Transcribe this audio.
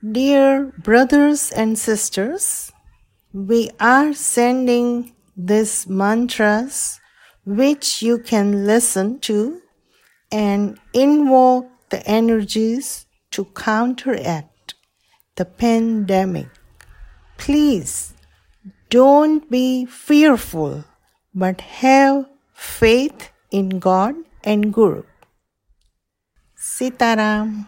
Dear brothers and sisters, we are sending these mantras which you can listen to and invoke the energies to counteract the pandemic. Please don't be fearful, but have faith in God and Guru. Sitaram.